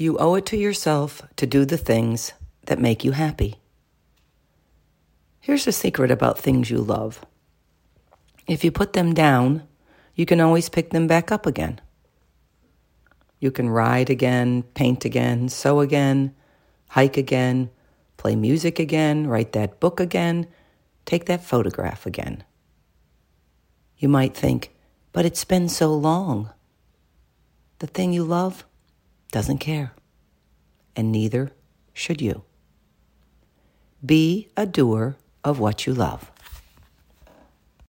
You owe it to yourself to do the things that make you happy. Here's a secret about things you love. If you put them down, you can always pick them back up again. You can ride again, paint again, sew again, hike again, play music again, write that book again, take that photograph again. You might think, but it's been so long. The thing you love doesn't care, and neither should you. Be a doer of what you love.